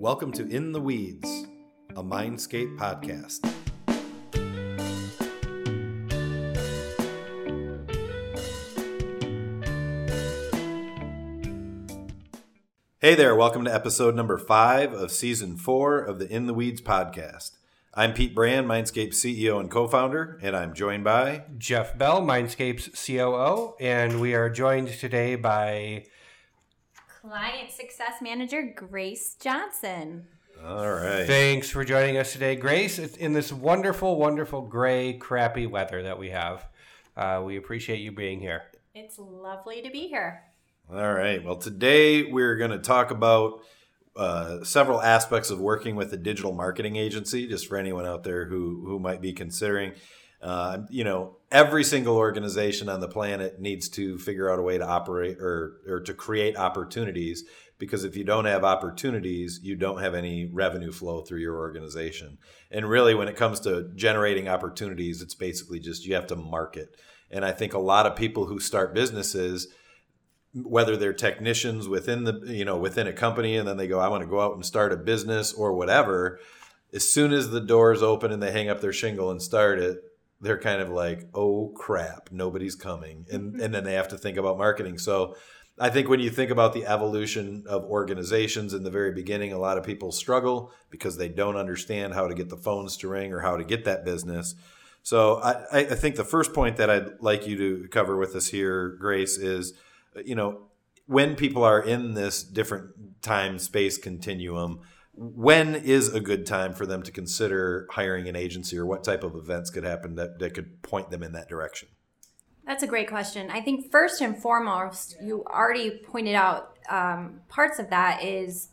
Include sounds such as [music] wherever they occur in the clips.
Welcome to In the Weeds, a Mindscape podcast. Hey there, welcome to episode number five of season four of the In the Weeds podcast. I'm Pete Brand, Mindscape CEO and co founder, and I'm joined by Jeff Bell, Mindscape's COO, and we are joined today by Client Success Manager Grace Johnson. All right. Thanks for joining us today, Grace. It's in this wonderful, wonderful gray, crappy weather that we have. Uh, we appreciate you being here. It's lovely to be here. All right. Well, today we're going to talk about uh, several aspects of working with a digital marketing agency, just for anyone out there who, who might be considering. Uh, you know, every single organization on the planet needs to figure out a way to operate or, or to create opportunities because if you don't have opportunities, you don't have any revenue flow through your organization. And really, when it comes to generating opportunities, it's basically just you have to market. And I think a lot of people who start businesses, whether they're technicians within the you know within a company and then they go i want to go out and start a business or whatever as soon as the doors open and they hang up their shingle and start it they're kind of like oh crap nobody's coming and mm-hmm. and then they have to think about marketing. So i think when you think about the evolution of organizations in the very beginning a lot of people struggle because they don't understand how to get the phones to ring or how to get that business. So i, I think the first point that i'd like you to cover with us here grace is you know, when people are in this different time space continuum, when is a good time for them to consider hiring an agency or what type of events could happen that, that could point them in that direction? That's a great question. I think first and foremost, you already pointed out um, parts of that is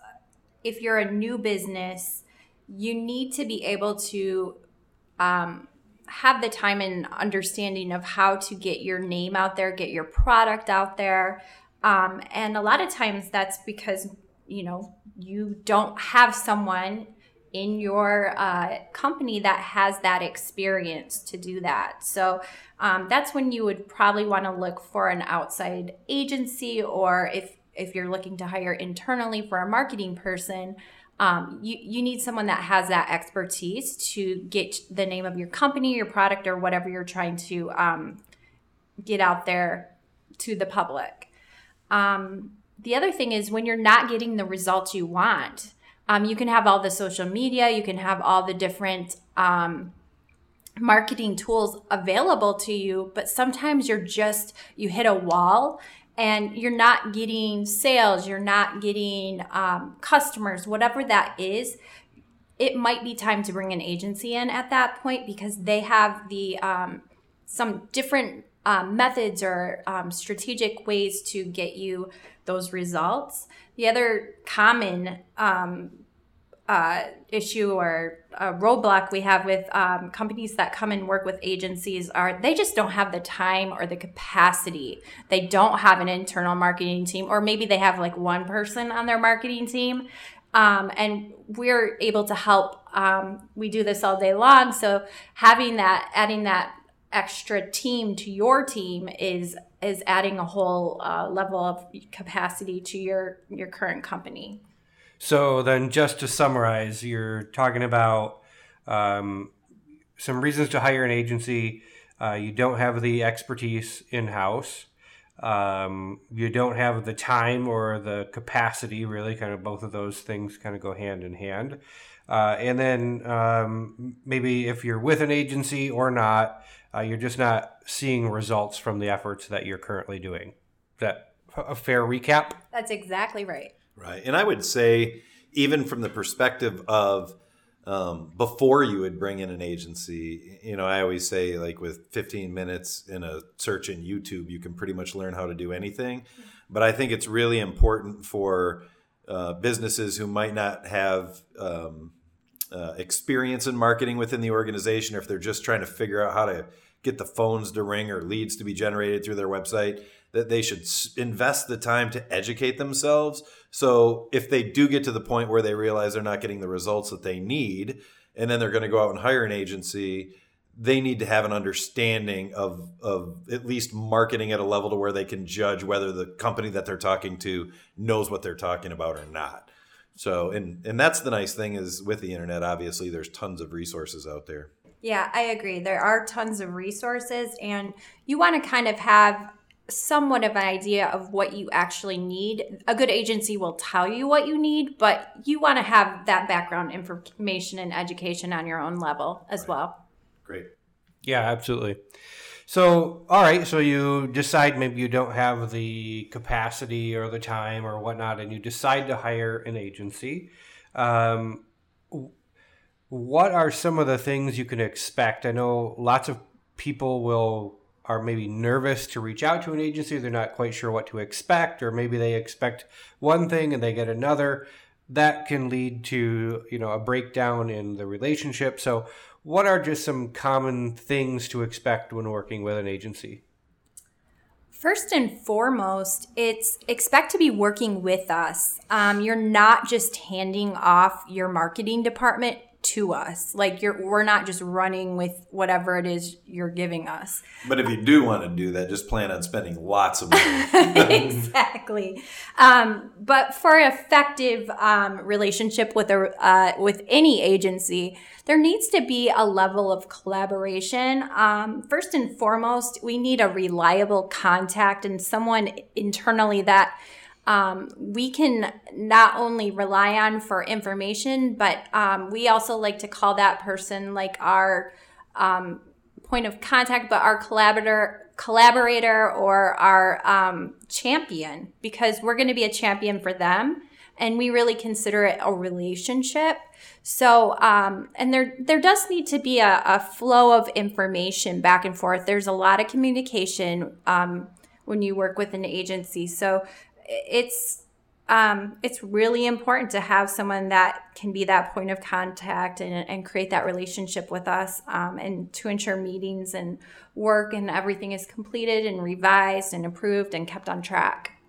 if you're a new business, you need to be able to um, have the time and understanding of how to get your name out there, get your product out there. Um, and a lot of times that's because, you know, you don't have someone in your uh, company that has that experience to do that. So um, that's when you would probably want to look for an outside agency or if if you're looking to hire internally for a marketing person, um, you, you need someone that has that expertise to get the name of your company, your product, or whatever you're trying to um, get out there to the public. Um, the other thing is when you're not getting the results you want, um, you can have all the social media, you can have all the different um, marketing tools available to you, but sometimes you're just, you hit a wall and you're not getting sales, you're not getting um, customers, whatever that is, it might be time to bring an agency in at that point because they have the um, some different um, methods or um, strategic ways to get you those results. The other common um, uh, issue or roadblock we have with um, companies that come and work with agencies are they just don't have the time or the capacity. They don't have an internal marketing team, or maybe they have like one person on their marketing team. Um, and we're able to help. Um, we do this all day long. So having that, adding that extra team to your team is is adding a whole uh, level of capacity to your your current company. So then, just to summarize, you're talking about um, some reasons to hire an agency. Uh, you don't have the expertise in house. Um, you don't have the time or the capacity, really. Kind of both of those things kind of go hand in hand. Uh, and then um, maybe if you're with an agency or not, uh, you're just not seeing results from the efforts that you're currently doing. Is that a fair recap? That's exactly right. Right. And I would say, even from the perspective of um, before you would bring in an agency, you know, I always say, like, with 15 minutes in a search in YouTube, you can pretty much learn how to do anything. But I think it's really important for uh, businesses who might not have um, uh, experience in marketing within the organization, or if they're just trying to figure out how to get the phones to ring or leads to be generated through their website, that they should invest the time to educate themselves. So if they do get to the point where they realize they're not getting the results that they need, and then they're going to go out and hire an agency, they need to have an understanding of of at least marketing at a level to where they can judge whether the company that they're talking to knows what they're talking about or not. So, and and that's the nice thing is with the internet. Obviously, there's tons of resources out there. Yeah, I agree. There are tons of resources, and you want to kind of have somewhat of an idea of what you actually need. A good agency will tell you what you need, but you want to have that background information and education on your own level as right. well. Great. Yeah, absolutely. So, all right, so you decide maybe you don't have the capacity or the time or whatnot, and you decide to hire an agency. Um, what are some of the things you can expect? I know lots of people will are maybe nervous to reach out to an agency. They're not quite sure what to expect, or maybe they expect one thing and they get another. That can lead to you know a breakdown in the relationship. So, what are just some common things to expect when working with an agency? First and foremost, it's expect to be working with us. Um, you're not just handing off your marketing department to us. Like you're we're not just running with whatever it is you're giving us. But if you do want to do that, just plan on spending lots of money. [laughs] exactly. Um, but for effective um, relationship with a uh, with any agency, there needs to be a level of collaboration. Um, first and foremost, we need a reliable contact and someone internally that um, we can not only rely on for information, but um, we also like to call that person like our um, point of contact, but our collaborator collaborator or our um, champion because we're going to be a champion for them and we really consider it a relationship. So um, and there there does need to be a, a, flow of information back and forth. There's a lot of communication um, when you work with an agency. So it's um, it's really important to have someone that can be that point of contact and, and create that relationship with us um, and to ensure meetings and work and everything is completed and revised and approved and kept on track.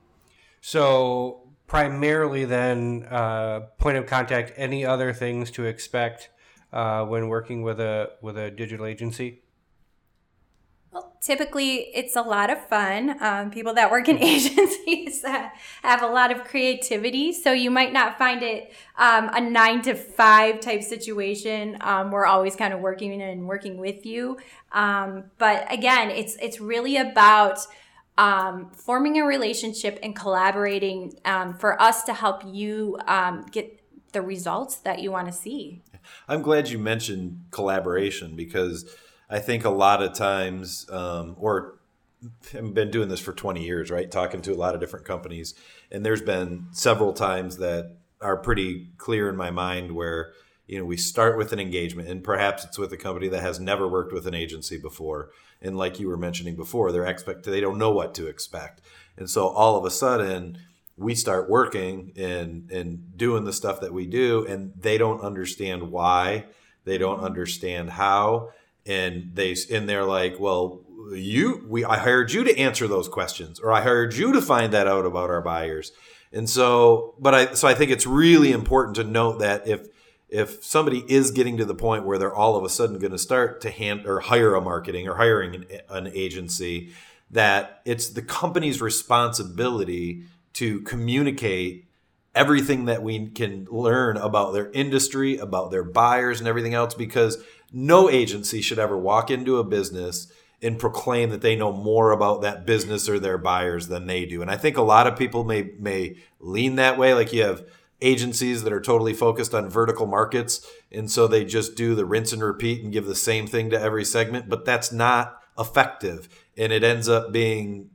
So, primarily, then, uh, point of contact, any other things to expect uh, when working with a, with a digital agency? Typically, it's a lot of fun. Um, people that work in [laughs] agencies have a lot of creativity, so you might not find it um, a nine to five type situation. Um, we're always kind of working and working with you, um, but again, it's it's really about um, forming a relationship and collaborating um, for us to help you get the results that you want to see. I'm glad you mentioned collaboration because I think a lot of times, um, or I've been doing this for 20 years, right? Talking to a lot of different companies. And there's been several times that are pretty clear in my mind where, you know, we start with an engagement and perhaps it's with a company that has never worked with an agency before. And like you were mentioning before, they're expect they don't know what to expect. And so all of a sudden we start working and and doing the stuff that we do and they don't understand why, they don't understand how and they and they're like, well, you we I hired you to answer those questions, or I hired you to find that out about our buyers. And so, but I so I think it's really important to note that if if somebody is getting to the point where they're all of a sudden going to start to hand or hire a marketing or hiring an, an agency, that it's the company's responsibility to communicate everything that we can learn about their industry, about their buyers, and everything else because no agency should ever walk into a business and proclaim that they know more about that business or their buyers than they do. And I think a lot of people may may lean that way. Like you have agencies that are totally focused on vertical markets, and so they just do the rinse and repeat and give the same thing to every segment. But that's not effective, and it ends up being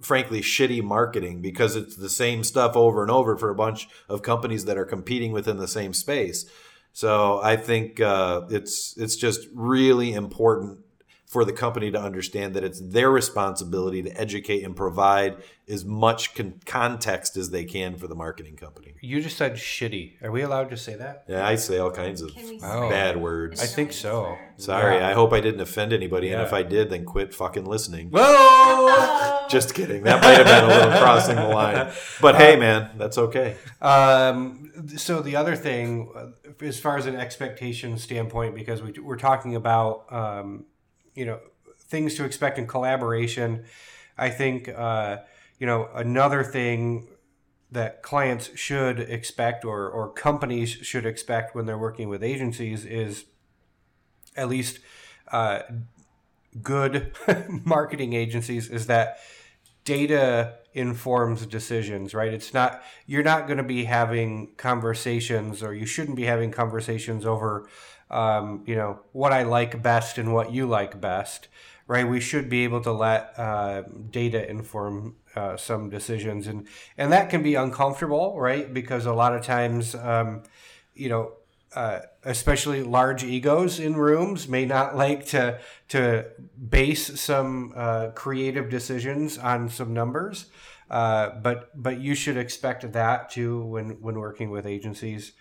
frankly shitty marketing because it's the same stuff over and over for a bunch of companies that are competing within the same space. So I think uh, it's it's just really important for the company to understand that it's their responsibility to educate and provide as much con- context as they can for the marketing company. You just said shitty. Are we allowed to say that? Yeah, I say all kinds of oh. bad words. I think so. Sorry, yeah. I hope I didn't offend anybody, yeah. and if I did, then quit fucking listening. Whoa! [laughs] just kidding. That might have been a little crossing the line, but uh, hey, man, that's okay. Um, so the other thing, uh, as far as an expectation standpoint, because we, we're talking about. Um, you know things to expect in collaboration. I think uh, you know another thing that clients should expect or, or companies should expect when they're working with agencies is at least uh, good [laughs] marketing agencies is that data informs decisions right it's not you're not going to be having conversations or you shouldn't be having conversations over um, you know what i like best and what you like best right? We should be able to let uh, data inform uh, some decisions. And and that can be uncomfortable right? Because a lot of times um, you know uh, especially large egos in rooms may not [laughs] like to to base some uh, creative decisions on some numbers. Uh, but but you should expect that too when when working with agencies.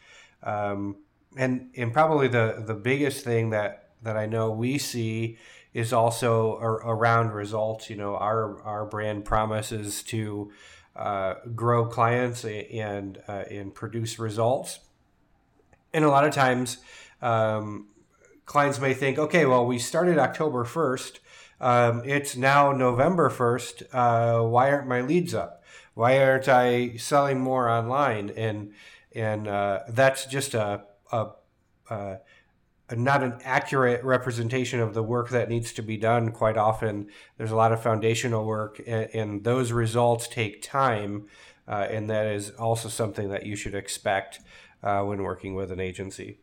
Um, and and probably the the biggest thing that that I know we see is also around results. You know, our our brand promises to uh, grow clients and uh, and produce results. And a lot of times, um, clients may think, okay, well, we started October first. Um, it's now November first. Uh, why aren't my leads up? Why aren't I selling more online? And and uh, that's just a, a, a not an accurate representation of the work that needs to be done. Quite often, there's a lot of foundational work, and, and those results take time, uh, and that is also something that you should expect uh, when working with an agency.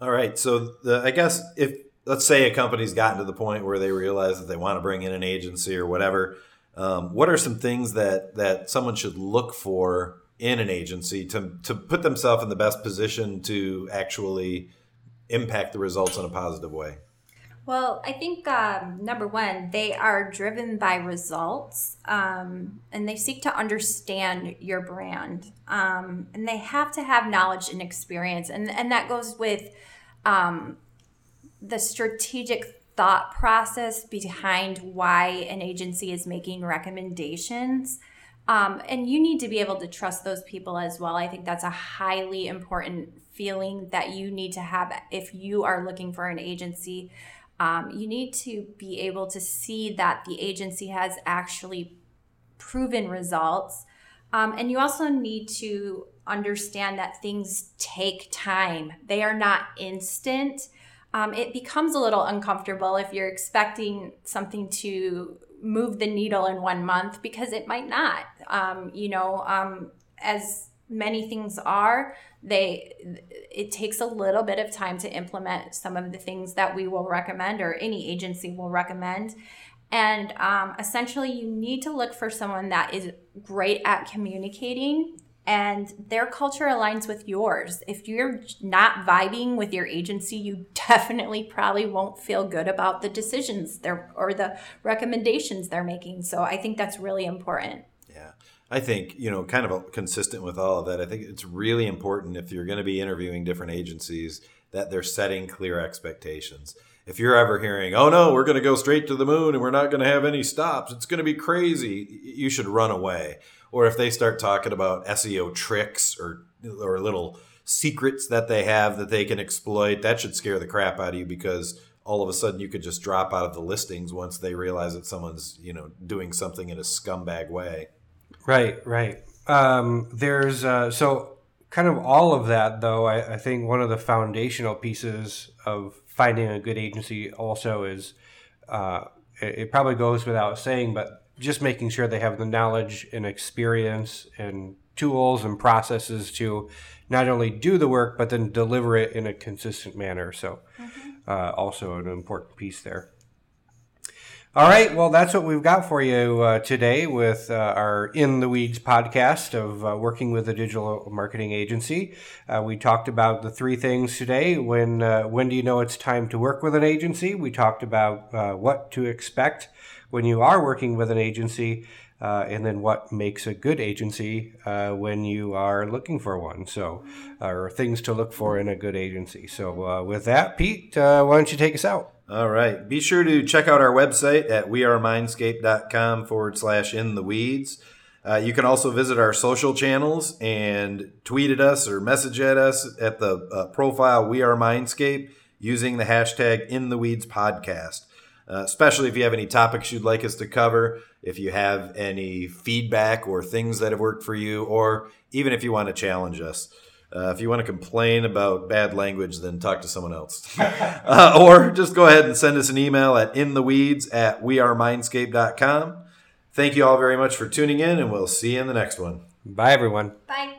All right, so the, I guess if let's say a company's gotten to the point where they realize that they want to bring in an agency or whatever, um, what are some things that that someone should look for in an agency to to put themselves in the best position to actually impact the results in a positive way? Well, I think um, number one, they are driven by results um, and they seek to understand your brand. Um, and they have to have knowledge and experience. And, and that goes with um, the strategic thought process behind why an agency is making recommendations. Um, and you need to be able to trust those people as well. I think that's a highly important feeling that you need to have if you are looking for an agency. Um, you need to be able to see that the agency has actually proven results. Um, and you also need to understand that things take time, they are not instant. Um, it becomes a little uncomfortable if you're expecting something to move the needle in one month because it might not. Um, you know, um, as many things are, they it takes a little bit of time to implement some of the things that we will recommend or any agency will recommend. And um, essentially, you need to look for someone that is great at communicating and their culture aligns with yours. If you're not vibing with your agency, you [laughs] definitely probably won't feel good about the decisions they're or the recommendations they're making. So I think that's really important. I think, you know, kind of consistent with all of that, I think it's really important if you're going to be interviewing different agencies that they're setting clear expectations. If you're ever hearing, oh no, we're going to go straight to the moon and we're not going to have any stops, it's going to be crazy, you should run away or if they start talking about SEO tricks or or little secrets that they have that they can exploit, that should scare the crap out of you because all of a sudden you could just drop out of the listings once they realize that someone's you know doing something in a scumbag way. Right, right. Um, there's uh, so kind of all of that though. I, I think one of the foundational pieces of finding a good agency also is uh, it, it probably goes without saying, but just making sure they have the knowledge and experience and tools and processes to not only do the work but then deliver it in a consistent manner. So, mm-hmm. uh, also an important piece there. All right, well, that's what we've got for you uh, today with uh, our In the Weeds podcast of uh, working with a digital marketing agency. Uh, we talked about the three things today. When uh, when do you know it's time to work with an agency? We talked about uh, what to expect when you are working with an agency, uh, and then what makes a good agency uh, when you are looking for one. So, uh, or things to look for in a good agency. So, uh, with that, Pete, uh, why don't you take us out? All right. Be sure to check out our website at wearemindscape.com forward slash in the weeds. Uh, you can also visit our social channels and tweet at us or message at us at the profile We Are Mindscape using the hashtag in the weeds podcast. Uh, especially if you have any topics you'd like us to cover, if you have any feedback or things that have worked for you, or even if you want to challenge us. Uh, if you want to complain about bad language, then talk to someone else. [laughs] uh, or just go ahead and send us an email at intheweeds at wearemindscape.com. Thank you all very much for tuning in, and we'll see you in the next one. Bye, everyone. Bye.